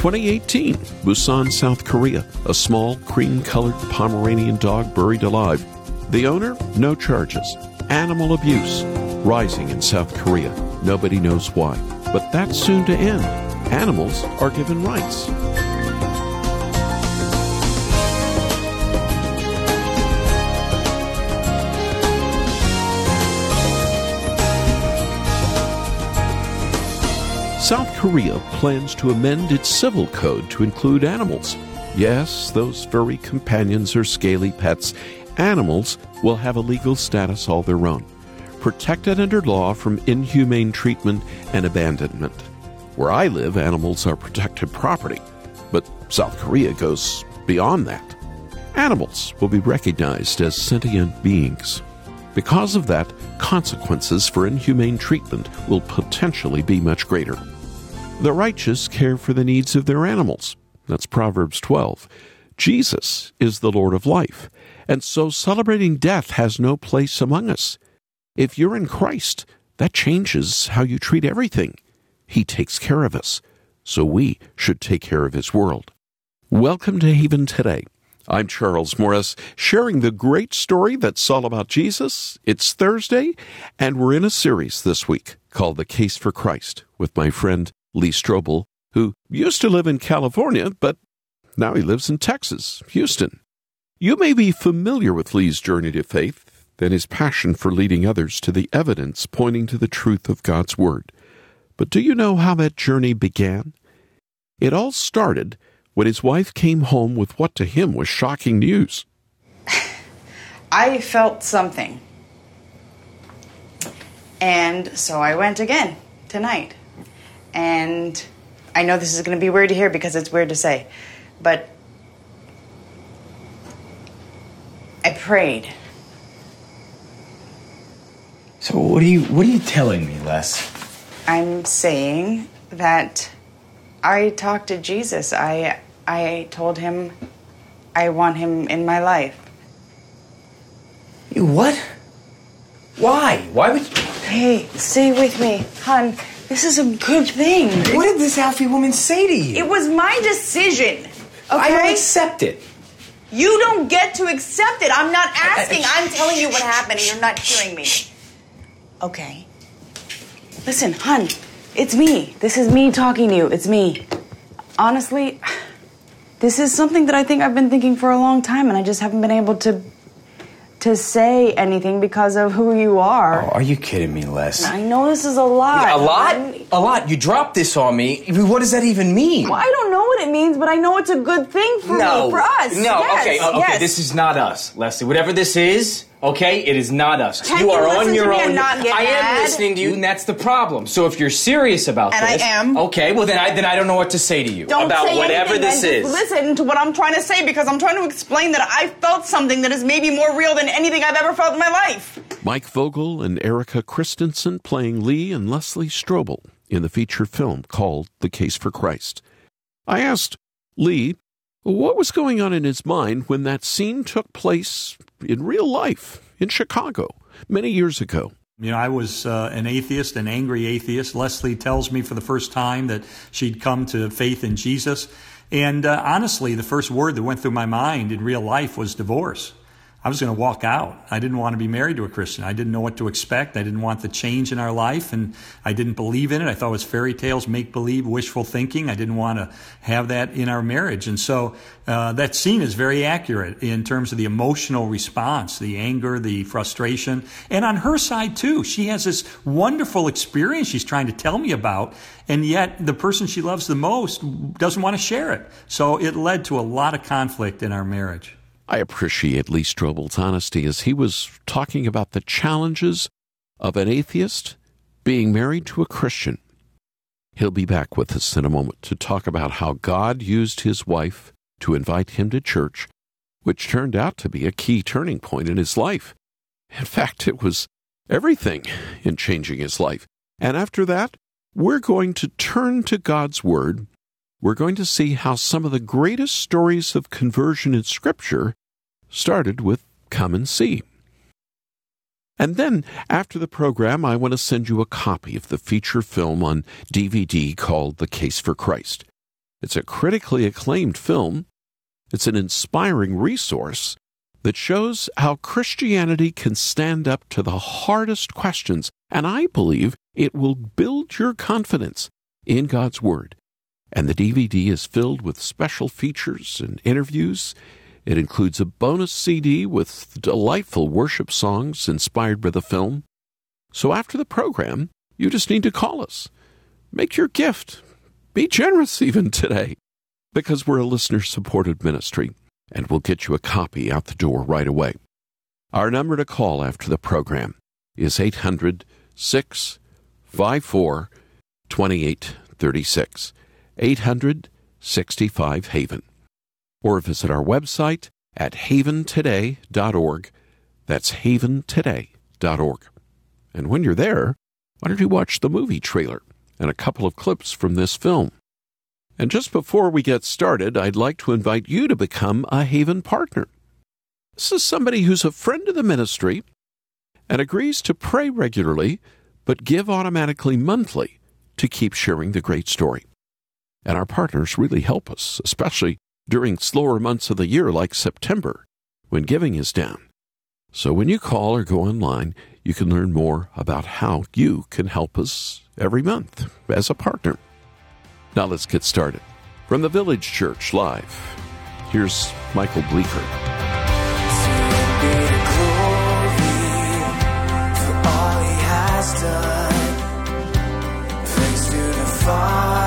2018, Busan, South Korea, a small cream colored Pomeranian dog buried alive. The owner, no charges. Animal abuse, rising in South Korea. Nobody knows why. But that's soon to end. Animals are given rights. South Korea plans to amend its civil code to include animals. Yes, those furry companions are scaly pets. Animals will have a legal status all their own, protected under law from inhumane treatment and abandonment. Where I live, animals are protected property, but South Korea goes beyond that. Animals will be recognized as sentient beings. Because of that, consequences for inhumane treatment will potentially be much greater. The righteous care for the needs of their animals. That's Proverbs 12. Jesus is the Lord of life, and so celebrating death has no place among us. If you're in Christ, that changes how you treat everything. He takes care of us, so we should take care of His world. Welcome to Haven Today. I'm Charles Morris, sharing the great story that's all about Jesus. It's Thursday, and we're in a series this week called The Case for Christ with my friend Lee Strobel, who used to live in California, but now he lives in Texas, Houston. You may be familiar with Lee's journey to faith and his passion for leading others to the evidence pointing to the truth of God's Word. But do you know how that journey began? It all started when his wife came home with what to him was shocking news. I felt something. And so I went again tonight. And I know this is going to be weird to hear because it's weird to say, but I prayed. So what are you what are you telling me, Les? I'm saying that I talked to Jesus. I I told him I want him in my life. You what? Why? Why would you Hey, stay with me, hun. This is a good thing. What did this Alfie woman say to you? It was my decision. I don't accept it. You don't get to accept it. I'm not asking. I'm telling you what happened, and you're not hearing me. Okay. Listen, hun, it's me. This is me talking to you. It's me. Honestly, this is something that I think I've been thinking for a long time, and I just haven't been able to to say anything because of who you are. Oh, are you kidding me, Les? I know this is a lot. A lot? A lot. You dropped this on me. What does that even mean? Well, I don't know what it means, but I know it's a good thing for no. me, for us. No, Yes, okay, uh, okay, yes. this is not us, Leslie. Whatever this is, okay, it is not us. Can you you are listen on to your me own. and not get I am mad? listening to you, and that's the problem. So if you're serious about And I am. Okay, well then I then I don't know what to say to you Don't about say whatever anything, this then is. just Listen to what I'm trying to say because I'm trying to explain that I felt something that is maybe more real than anything I've ever felt in my life. Mike Vogel and Erika Christensen playing Lee and Leslie Strobel in the feature film called The Case for Christ. I asked Lee what was going on in his mind when that scene took place in real life in Chicago many years ago. You know, I was uh, an atheist, an angry atheist. Leslie tells me for the first time that she'd come to faith in Jesus. And uh, honestly, the first word that went through my mind in real life was divorce. I was going to walk out. I didn't want to be married to a Christian. I didn't know what to expect. I didn't want the change in our life, and I didn't believe in it. I thought it was fairy tales, make believe, wishful thinking. I didn't want to have that in our marriage. And so uh, that scene is very accurate in terms of the emotional response, the anger, the frustration. And on her side, too, she has this wonderful experience she's trying to tell me about, and yet the person she loves the most doesn't want to share it. So it led to a lot of conflict in our marriage. I appreciate Lee Strobel's honesty as he was talking about the challenges of an atheist being married to a Christian. He'll be back with us in a moment to talk about how God used his wife to invite him to church, which turned out to be a key turning point in his life. In fact, it was everything in changing his life. And after that, we're going to turn to God's Word. We're going to see how some of the greatest stories of conversion in Scripture started with Come and See. And then, after the program, I want to send you a copy of the feature film on DVD called The Case for Christ. It's a critically acclaimed film. It's an inspiring resource that shows how Christianity can stand up to the hardest questions, and I believe it will build your confidence in God's Word. And the DVD is filled with special features and interviews. It includes a bonus CD with delightful worship songs inspired by the film. So after the program, you just need to call us. Make your gift. Be generous even today, because we're a listener supported ministry and we'll get you a copy out the door right away. Our number to call after the program is 800 654 2836. 800 65 Haven. Or visit our website at haventoday.org. That's haventoday.org. And when you're there, why don't you watch the movie trailer and a couple of clips from this film? And just before we get started, I'd like to invite you to become a Haven partner. This is somebody who's a friend of the ministry and agrees to pray regularly, but give automatically monthly to keep sharing the great story. And our partners really help us, especially during slower months of the year like September, when giving is down. So when you call or go online, you can learn more about how you can help us every month as a partner. Now let's get started. From the Village Church Live, here's Michael Bleeker. Father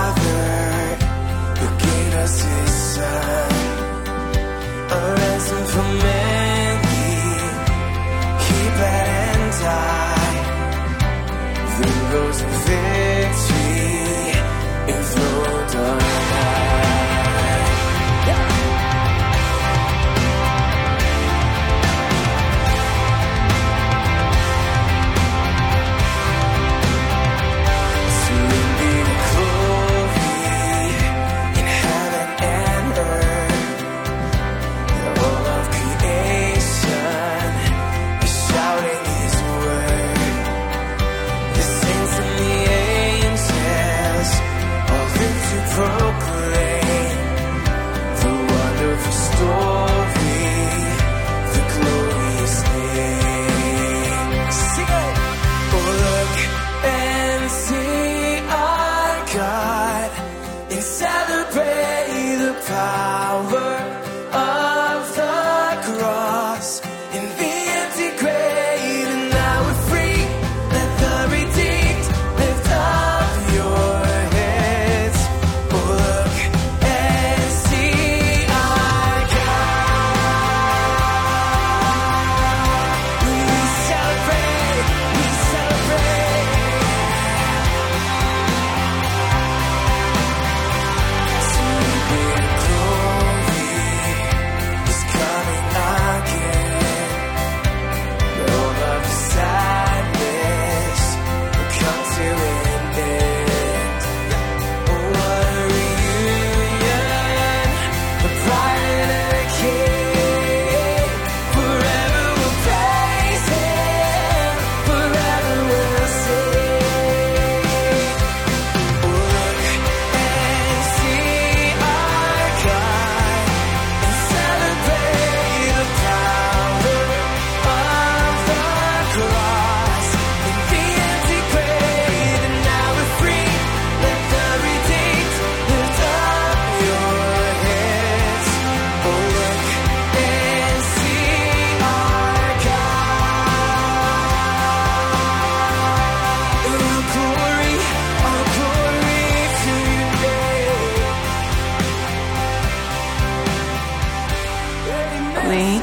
Lee?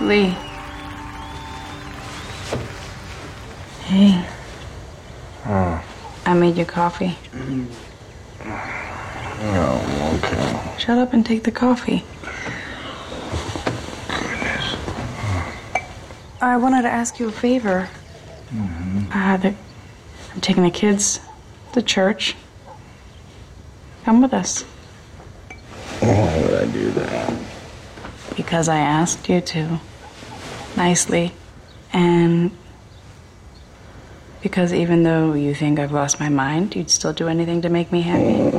Lee. Hey. I made you coffee. Oh, okay. Shut up and take the coffee. I wanted to ask you a favor. Uh, the, I'm taking the kids to church. Come with us. I do that? Because I asked you to. Nicely. And Because even though you think I've lost my mind, you'd still do anything to make me happy?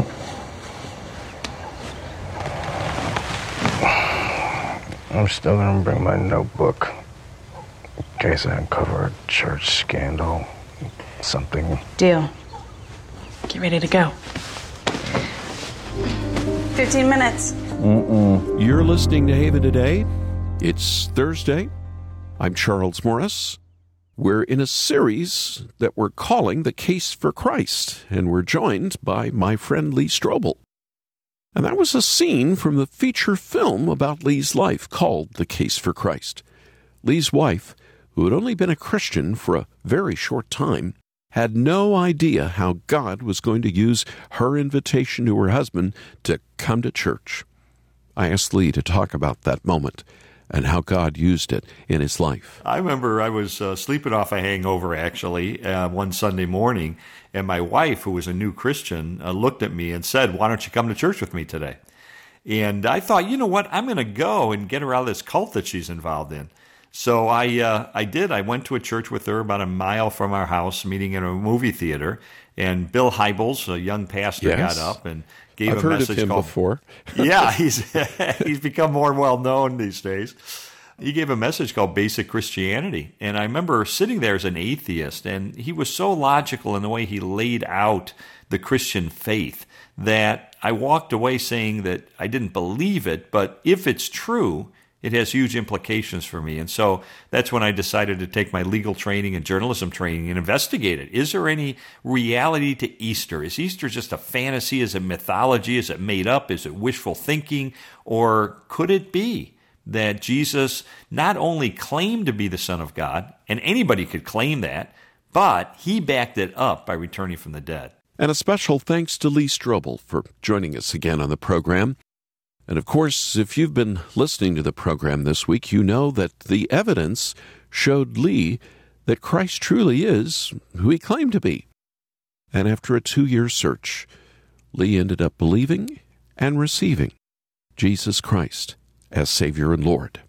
I'm still gonna bring my notebook in case I uncover a church scandal. Something. Deal. Get ready to go. 15 minutes. You're listening to Haven today. It's Thursday. I'm Charles Morris. We're in a series that we're calling The Case for Christ, and we're joined by my friend Lee Strobel. And that was a scene from the feature film about Lee's life called The Case for Christ. Lee's wife, who had only been a Christian for a very short time, had no idea how God was going to use her invitation to her husband to come to church. I asked Lee to talk about that moment and how God used it in his life. I remember I was uh, sleeping off a hangover actually uh, one Sunday morning, and my wife, who was a new Christian, uh, looked at me and said, Why don't you come to church with me today? And I thought, you know what? I'm going to go and get her out of this cult that she's involved in. So I, uh, I did. I went to a church with her about a mile from our house, meeting in a movie theater. And Bill Hybels, a young pastor, Yes. got up and gave I've a heard of him called before. yeah, he's he's become more well known these days. He gave a message called Basic Christianity. And I remember sitting there as an atheist, and he was so logical in the way he laid out the Christian faith that I walked away saying that I didn't believe it, but if it's true, it has huge implications for me. And so that's when I decided to take my legal training and journalism training and investigate it. Is there any reality to Easter? Is Easter just a fantasy? Is it mythology? Is it made up? Is it wishful thinking? Or could it be that Jesus not only claimed to be the Son of God, and anybody could claim that, but he backed it up by returning from the dead? And a special thanks to Lee Strobel for joining us again on the program. And of course, if you've been listening to the program this week, you know that the evidence showed Lee that Christ truly is who he claimed to be. And after a two year search, Lee ended up believing and receiving Jesus Christ as Savior and Lord.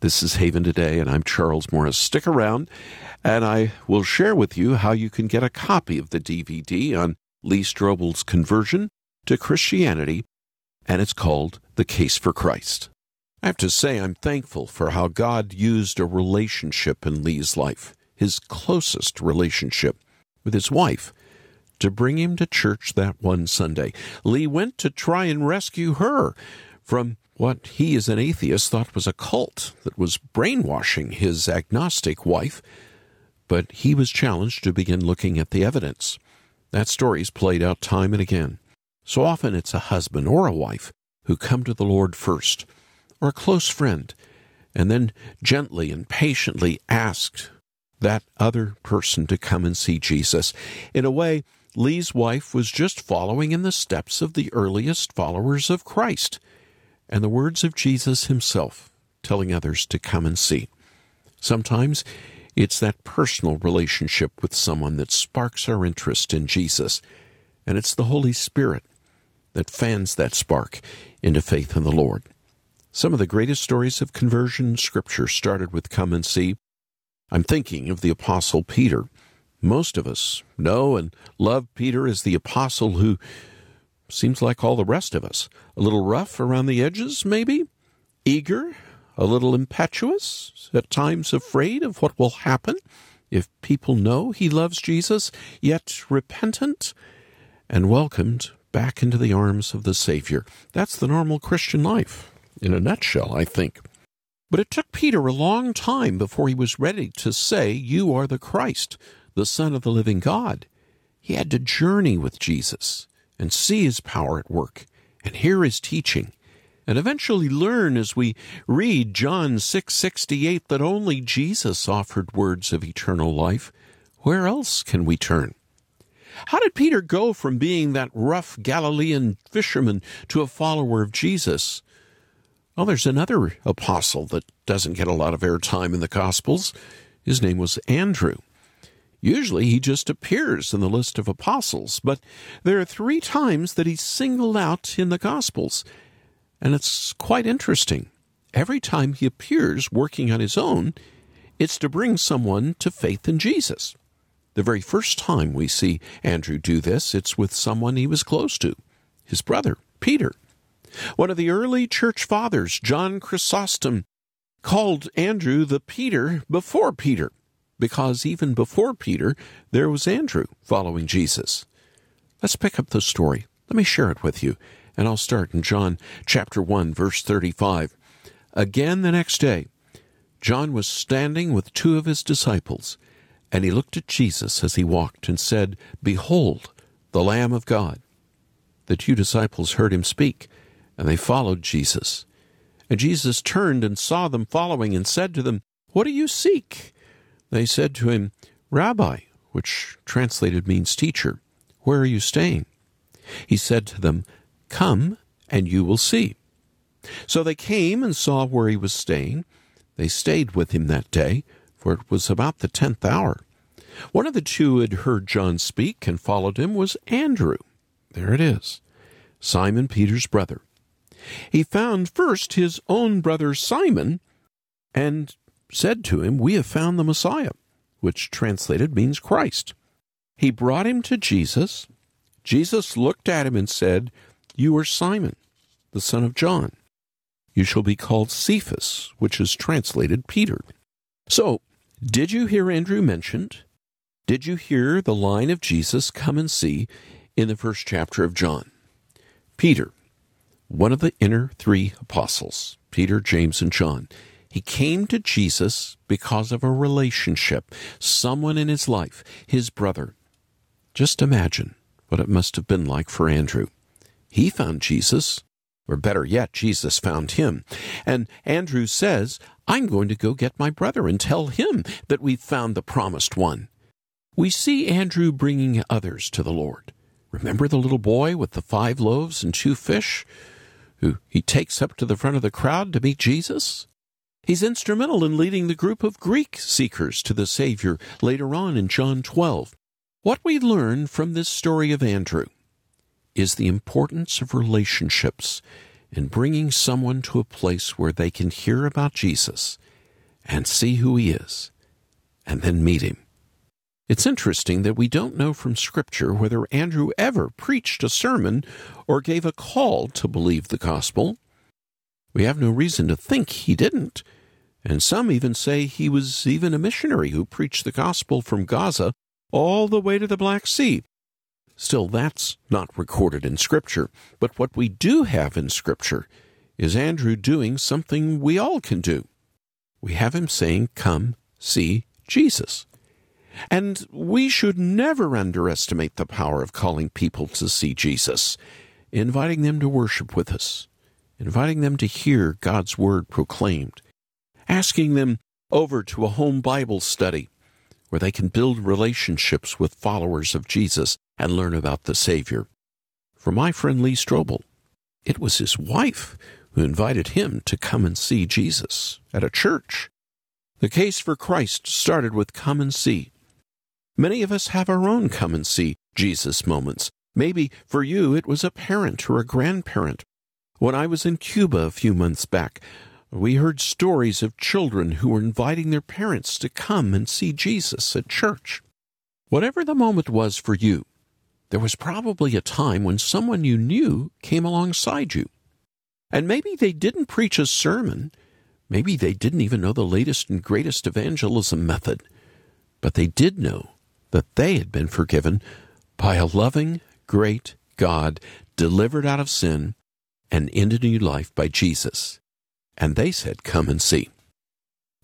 This is Haven Today, and I'm Charles Morris. Stick around, and I will share with you how you can get a copy of the DVD on Lee Strobel's conversion to Christianity, and it's called The Case for Christ. I have to say, I'm thankful for how God used a relationship in Lee's life, his closest relationship with his wife, to bring him to church that one Sunday. Lee went to try and rescue her from what he, as an atheist, thought was a cult that was brainwashing his agnostic wife, but he was challenged to begin looking at the evidence. That story's played out time and again. So often it's a husband or a wife who come to the Lord first, or a close friend, and then gently and patiently ask that other person to come and see Jesus. In a way, Lee's wife was just following in the steps of the earliest followers of Christ and the words of Jesus himself telling others to come and see. Sometimes it's that personal relationship with someone that sparks our interest in Jesus, and it's the Holy Spirit that fans that spark into faith in the Lord. Some of the greatest stories of conversion in Scripture started with come and see. I'm thinking of the Apostle Peter. Most of us know and love Peter as the apostle who seems like all the rest of us. A little rough around the edges, maybe? Eager? A little impetuous? At times afraid of what will happen if people know he loves Jesus, yet repentant and welcomed back into the arms of the Savior. That's the normal Christian life, in a nutshell, I think. But it took Peter a long time before he was ready to say, You are the Christ, the Son of the living God. He had to journey with Jesus and see his power at work and hear his teaching and eventually learn as we read John 6:68 that only Jesus offered words of eternal life. Where else can we turn? How did Peter go from being that rough Galilean fisherman to a follower of Jesus? Well, there's another apostle that doesn't get a lot of airtime in the Gospels. His name was Andrew. Usually he just appears in the list of apostles, but there are three times that he's singled out in the Gospels. And it's quite interesting. Every time he appears working on his own, it's to bring someone to faith in Jesus. The very first time we see Andrew do this, it's with someone he was close to, his brother, Peter. One of the early church fathers, John Chrysostom, called Andrew the Peter before Peter, because even before Peter, there was Andrew following Jesus. Let's pick up the story. Let me share it with you, and I'll start in John chapter 1, verse 35. Again the next day, John was standing with two of his disciples, and he looked at Jesus as he walked and said, Behold, the Lamb of God. The two disciples heard him speak, and they followed Jesus. And Jesus turned and saw them following and said to them, What do you seek? They said to him, Rabbi, which translated means teacher, where are you staying? He said to them, Come, and you will see. So they came and saw where he was staying. They stayed with him that day, for it was about the tenth hour. One of the two who had heard John speak and followed him was Andrew. There it is, Simon Peter's brother. He found first his own brother Simon and said to him, We have found the Messiah, which translated means Christ. He brought him to Jesus. Jesus looked at him and said, You are Simon, the son of John. You shall be called Cephas, which is translated Peter. So, did you hear Andrew mentioned? Did you hear the line of Jesus, Come and see, in the first chapter of John? Peter, one of the inner three apostles, Peter, James, and John, he came to Jesus because of a relationship, someone in his life, his brother. Just imagine what it must have been like for Andrew. He found Jesus, or better yet, Jesus found him. And Andrew says, I'm going to go get my brother and tell him that we've found the promised one. We see Andrew bringing others to the Lord. Remember the little boy with the five loaves and two fish, who he takes up to the front of the crowd to meet Jesus? He's instrumental in leading the group of Greek seekers to the Savior later on in John 12. What we learn from this story of Andrew is the importance of relationships in bringing someone to a place where they can hear about Jesus and see who he is and then meet him. It's interesting that we don't know from Scripture whether Andrew ever preached a sermon or gave a call to believe the gospel. We have no reason to think he didn't, and some even say he was even a missionary who preached the gospel from Gaza all the way to the Black Sea. Still, that's not recorded in Scripture, but what we do have in Scripture is Andrew doing something we all can do. We have him saying, Come, see Jesus. And we should never underestimate the power of calling people to see Jesus, inviting them to worship with us, inviting them to hear God's Word proclaimed, asking them over to a home Bible study where they can build relationships with followers of Jesus and learn about the Savior. For my friend Lee Strobel, it was his wife who invited him to come and see Jesus at a church. The case for Christ started with come and see. Many of us have our own come and see Jesus moments. Maybe for you it was a parent or a grandparent. When I was in Cuba a few months back, we heard stories of children who were inviting their parents to come and see Jesus at church. Whatever the moment was for you, there was probably a time when someone you knew came alongside you. And maybe they didn't preach a sermon, maybe they didn't even know the latest and greatest evangelism method, but they did know that they had been forgiven by a loving, great God delivered out of sin and into new life by Jesus. And they said, Come and see.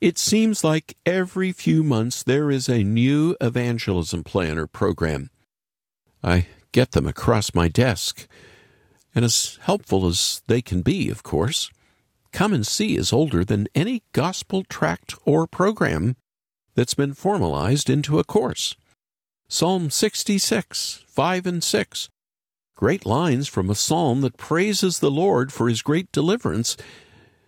It seems like every few months there is a new evangelism plan or program. I get them across my desk, and as helpful as they can be, of course. Come and See is older than any gospel tract or program that's been formalized into a course. Psalm 66, 5 and 6. Great lines from a psalm that praises the Lord for his great deliverance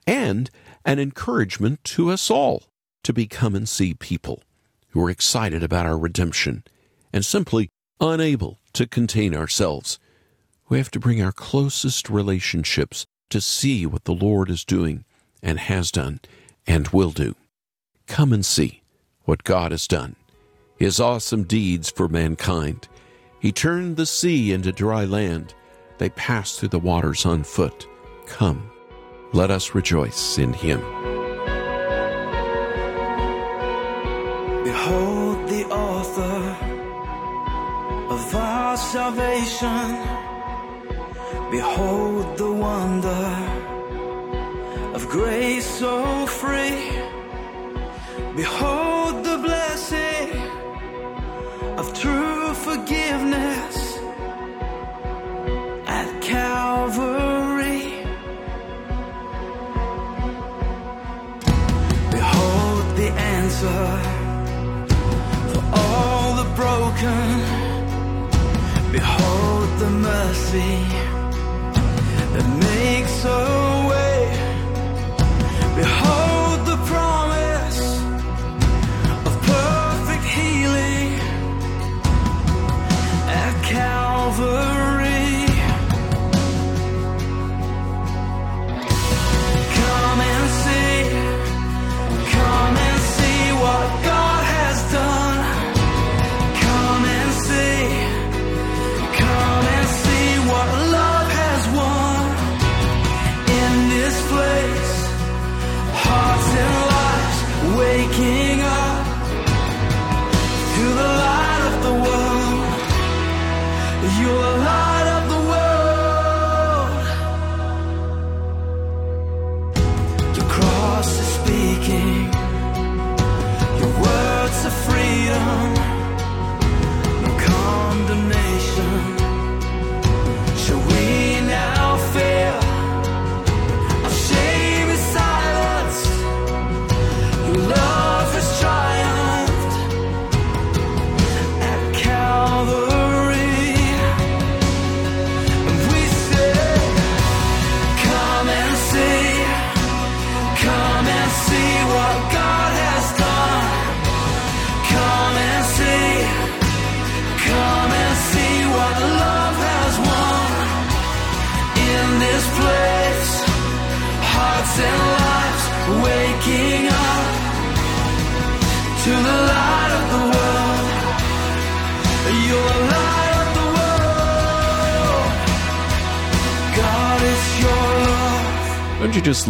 and an encouragement to us all to become and see people who are excited about our redemption and simply unable to contain ourselves. We have to bring our closest relationships to see what the Lord is doing and has done and will do. Come and see what God has done his awesome deeds for mankind. He turned the sea into dry land. They passed through the waters on foot. Come, let us rejoice in him. Salvation. Behold the wonder of grace so free. Behold the blessing of true forgiveness at Calvary. Behold the answer the mercy that makes a way. Behold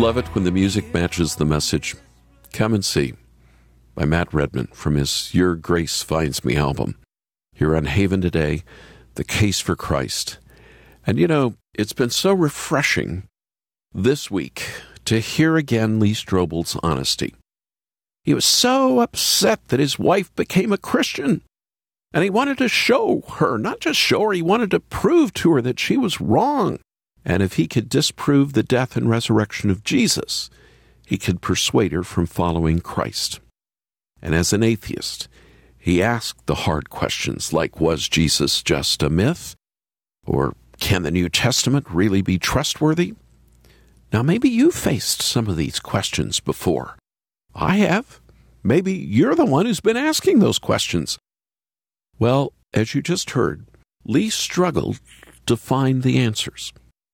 love. It when the music matches the message? Come and see by Matt Redman from his Your Grace Finds Me album. Here on Haven today, The Case for Christ. And you know, it's been so refreshing this week to hear again Lee Strobel's honesty. He was so upset that his wife became a Christian. And he wanted to show her, not just show her, he wanted to prove to her that she was wrong. And if he could disprove the death and resurrection of Jesus, he could persuade her from following Christ. And as an atheist, he asked the hard questions like Was Jesus just a myth? Or can the New Testament really be trustworthy? Now, maybe you faced some of these questions before. I have. Maybe you're the one who's been asking those questions. Well, as you just heard, Lee struggled to find the answers.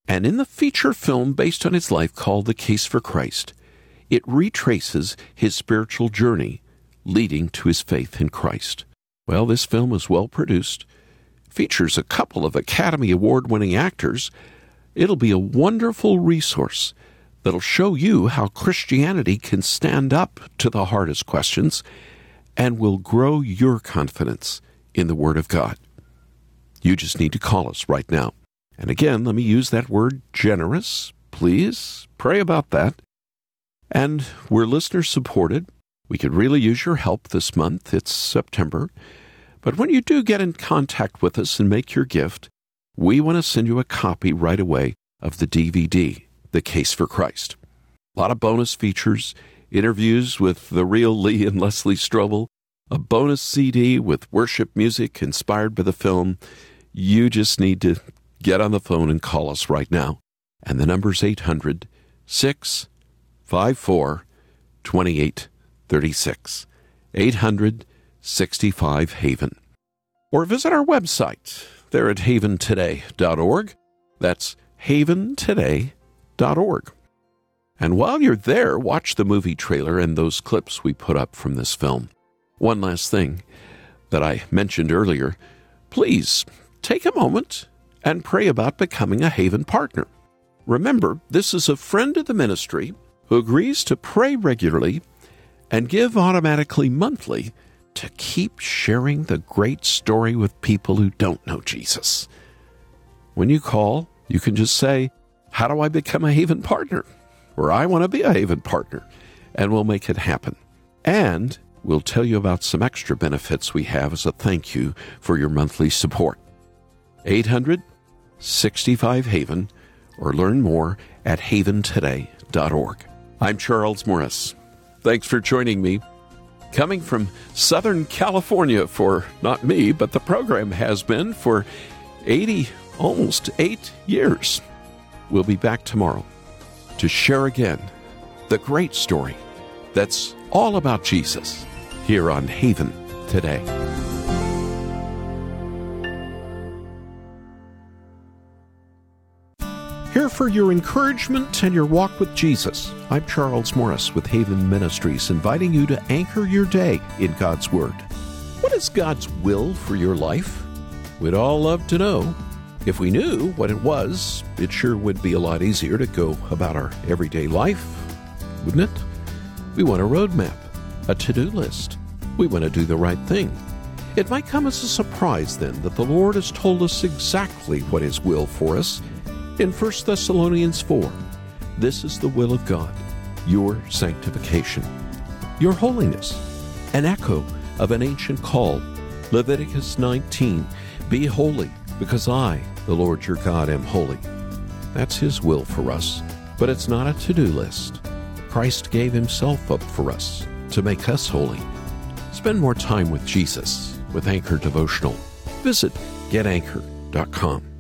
And in the feature film based on his life called The Case for Christ, it retraces his spiritual journey leading to his faith in Christ. Well, this film is well produced, features a couple of Academy Award winning actors. It'll be a wonderful resource that'll show you how Christianity can stand up to the hardest questions and will grow your confidence in the Word of God. You just need to call us right now. And again, let me use that word generous. Please pray about that. And we're listener supported. We could really use your help this month. It's September. But when you do get in contact with us and make your gift, we want to send you a copy right away of the DVD, The Case for Christ. A lot of bonus features, interviews with the real Lee and Leslie Strobel, a bonus CD with worship music inspired by the film. You just need to get on the phone and call us right now. And the number's 800 654 2836. 800 65 Haven. Or visit our website. They're at haventoday.org. That's haventoday.org. And while you're there, watch the movie trailer and those clips we put up from this film. One last thing that I mentioned earlier, please take a moment and pray about becoming a Haven partner. Remember, this is a friend of the ministry who agrees to pray regularly and give automatically monthly to keep sharing the great story with people who don't know Jesus. When you call, you can just say, How do I become a Haven partner? Or I want to be a Haven partner. And we'll make it happen. And we'll tell you about some extra benefits we have as a thank you for your monthly support. 800 65 Haven or learn more at haventoday.org. I'm Charles Morris. Thanks for joining me. Coming from Southern California for not me, but the program has been for 80, almost eight years. We'll be back tomorrow to share again the great story that's all about Jesus here on Haven today. Here for your encouragement and your walk with Jesus. I'm Charles Morris with Haven Ministries, inviting you to anchor your day in God's Word. What is God's will for your life? We'd all love to know. If we knew what it was, it sure would be a lot easier to go about our everyday life, wouldn't it? We want a roadmap, a to do list. We want to do the right thing. It might come as a surprise then that the Lord has told us exactly what His will for us in 1 Thessalonians 4. This is the will of God, your sanctification, your holiness, an echo of an ancient call. Leviticus 19 Be holy, because I, the Lord your God, am holy. That's His will for us, but it's not a to do list. Christ gave Himself up for us to make us holy. Spend more time with Jesus with Anchor Devotional. Visit getanchor.com.